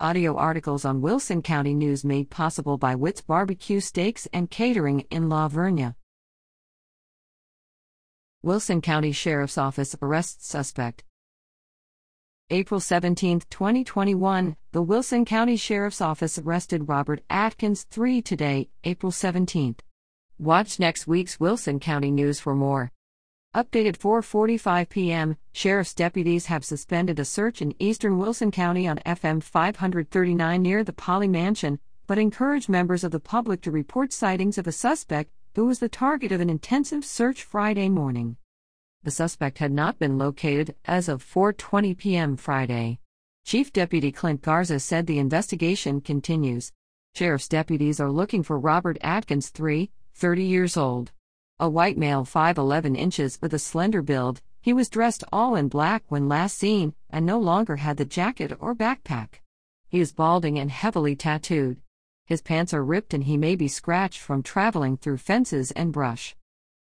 Audio articles on Wilson County News made possible by Witt's Barbecue Steaks and Catering in La Vernia. Wilson County Sheriff's Office arrests suspect. April 17, 2021, the Wilson County Sheriff's Office arrested Robert Atkins 3 today, April 17. Watch next week's Wilson County News for more. Updated 4:45 p.m. Sheriff's deputies have suspended a search in eastern Wilson County on FM 539 near the Polley Mansion, but encourage members of the public to report sightings of a suspect who was the target of an intensive search Friday morning. The suspect had not been located as of 4:20 p.m. Friday. Chief Deputy Clint Garza said the investigation continues. Sheriff's deputies are looking for Robert Atkins 3, 30 years old. A white male 5'11 inches with a slender build, he was dressed all in black when last seen and no longer had the jacket or backpack. He is balding and heavily tattooed. His pants are ripped and he may be scratched from traveling through fences and brush.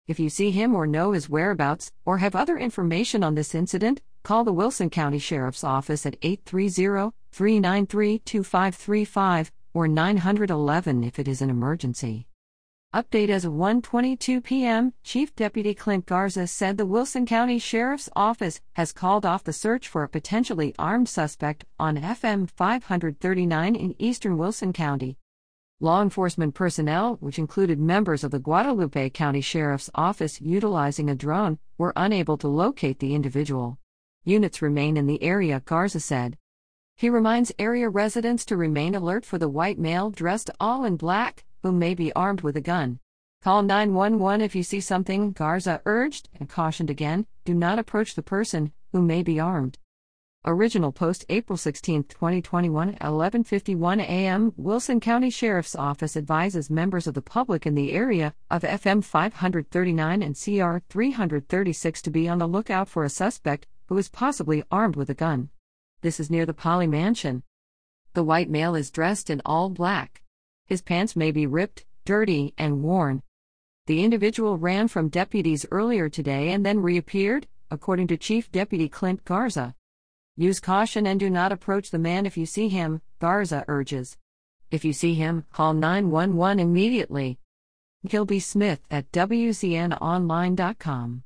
If you see him or know his whereabouts or have other information on this incident, call the Wilson County Sheriff's Office at 830 393 2535 or 911 if it is an emergency. Update as of 1:22 p.m. Chief Deputy Clint Garza said the Wilson County Sheriff's Office has called off the search for a potentially armed suspect on FM 539 in eastern Wilson County. Law enforcement personnel, which included members of the Guadalupe County Sheriff's Office utilizing a drone, were unable to locate the individual. Units remain in the area, Garza said. He reminds area residents to remain alert for the white male dressed all in black who may be armed with a gun. Call 911 if you see something, Garza urged and cautioned again do not approach the person who may be armed. Original post April 16, 2021 at 11:51 a.m. Wilson County Sheriff's Office advises members of the public in the area of FM 539 and CR 336 to be on the lookout for a suspect who is possibly armed with a gun. This is near the Polley Mansion. The white male is dressed in all black. His pants may be ripped, dirty, and worn. The individual ran from deputies earlier today and then reappeared, according to Chief Deputy Clint Garza. Use caution and do not approach the man if you see him, Garza urges. If you see him, call 911 immediately. Gilby Smith at WCNOnline.com.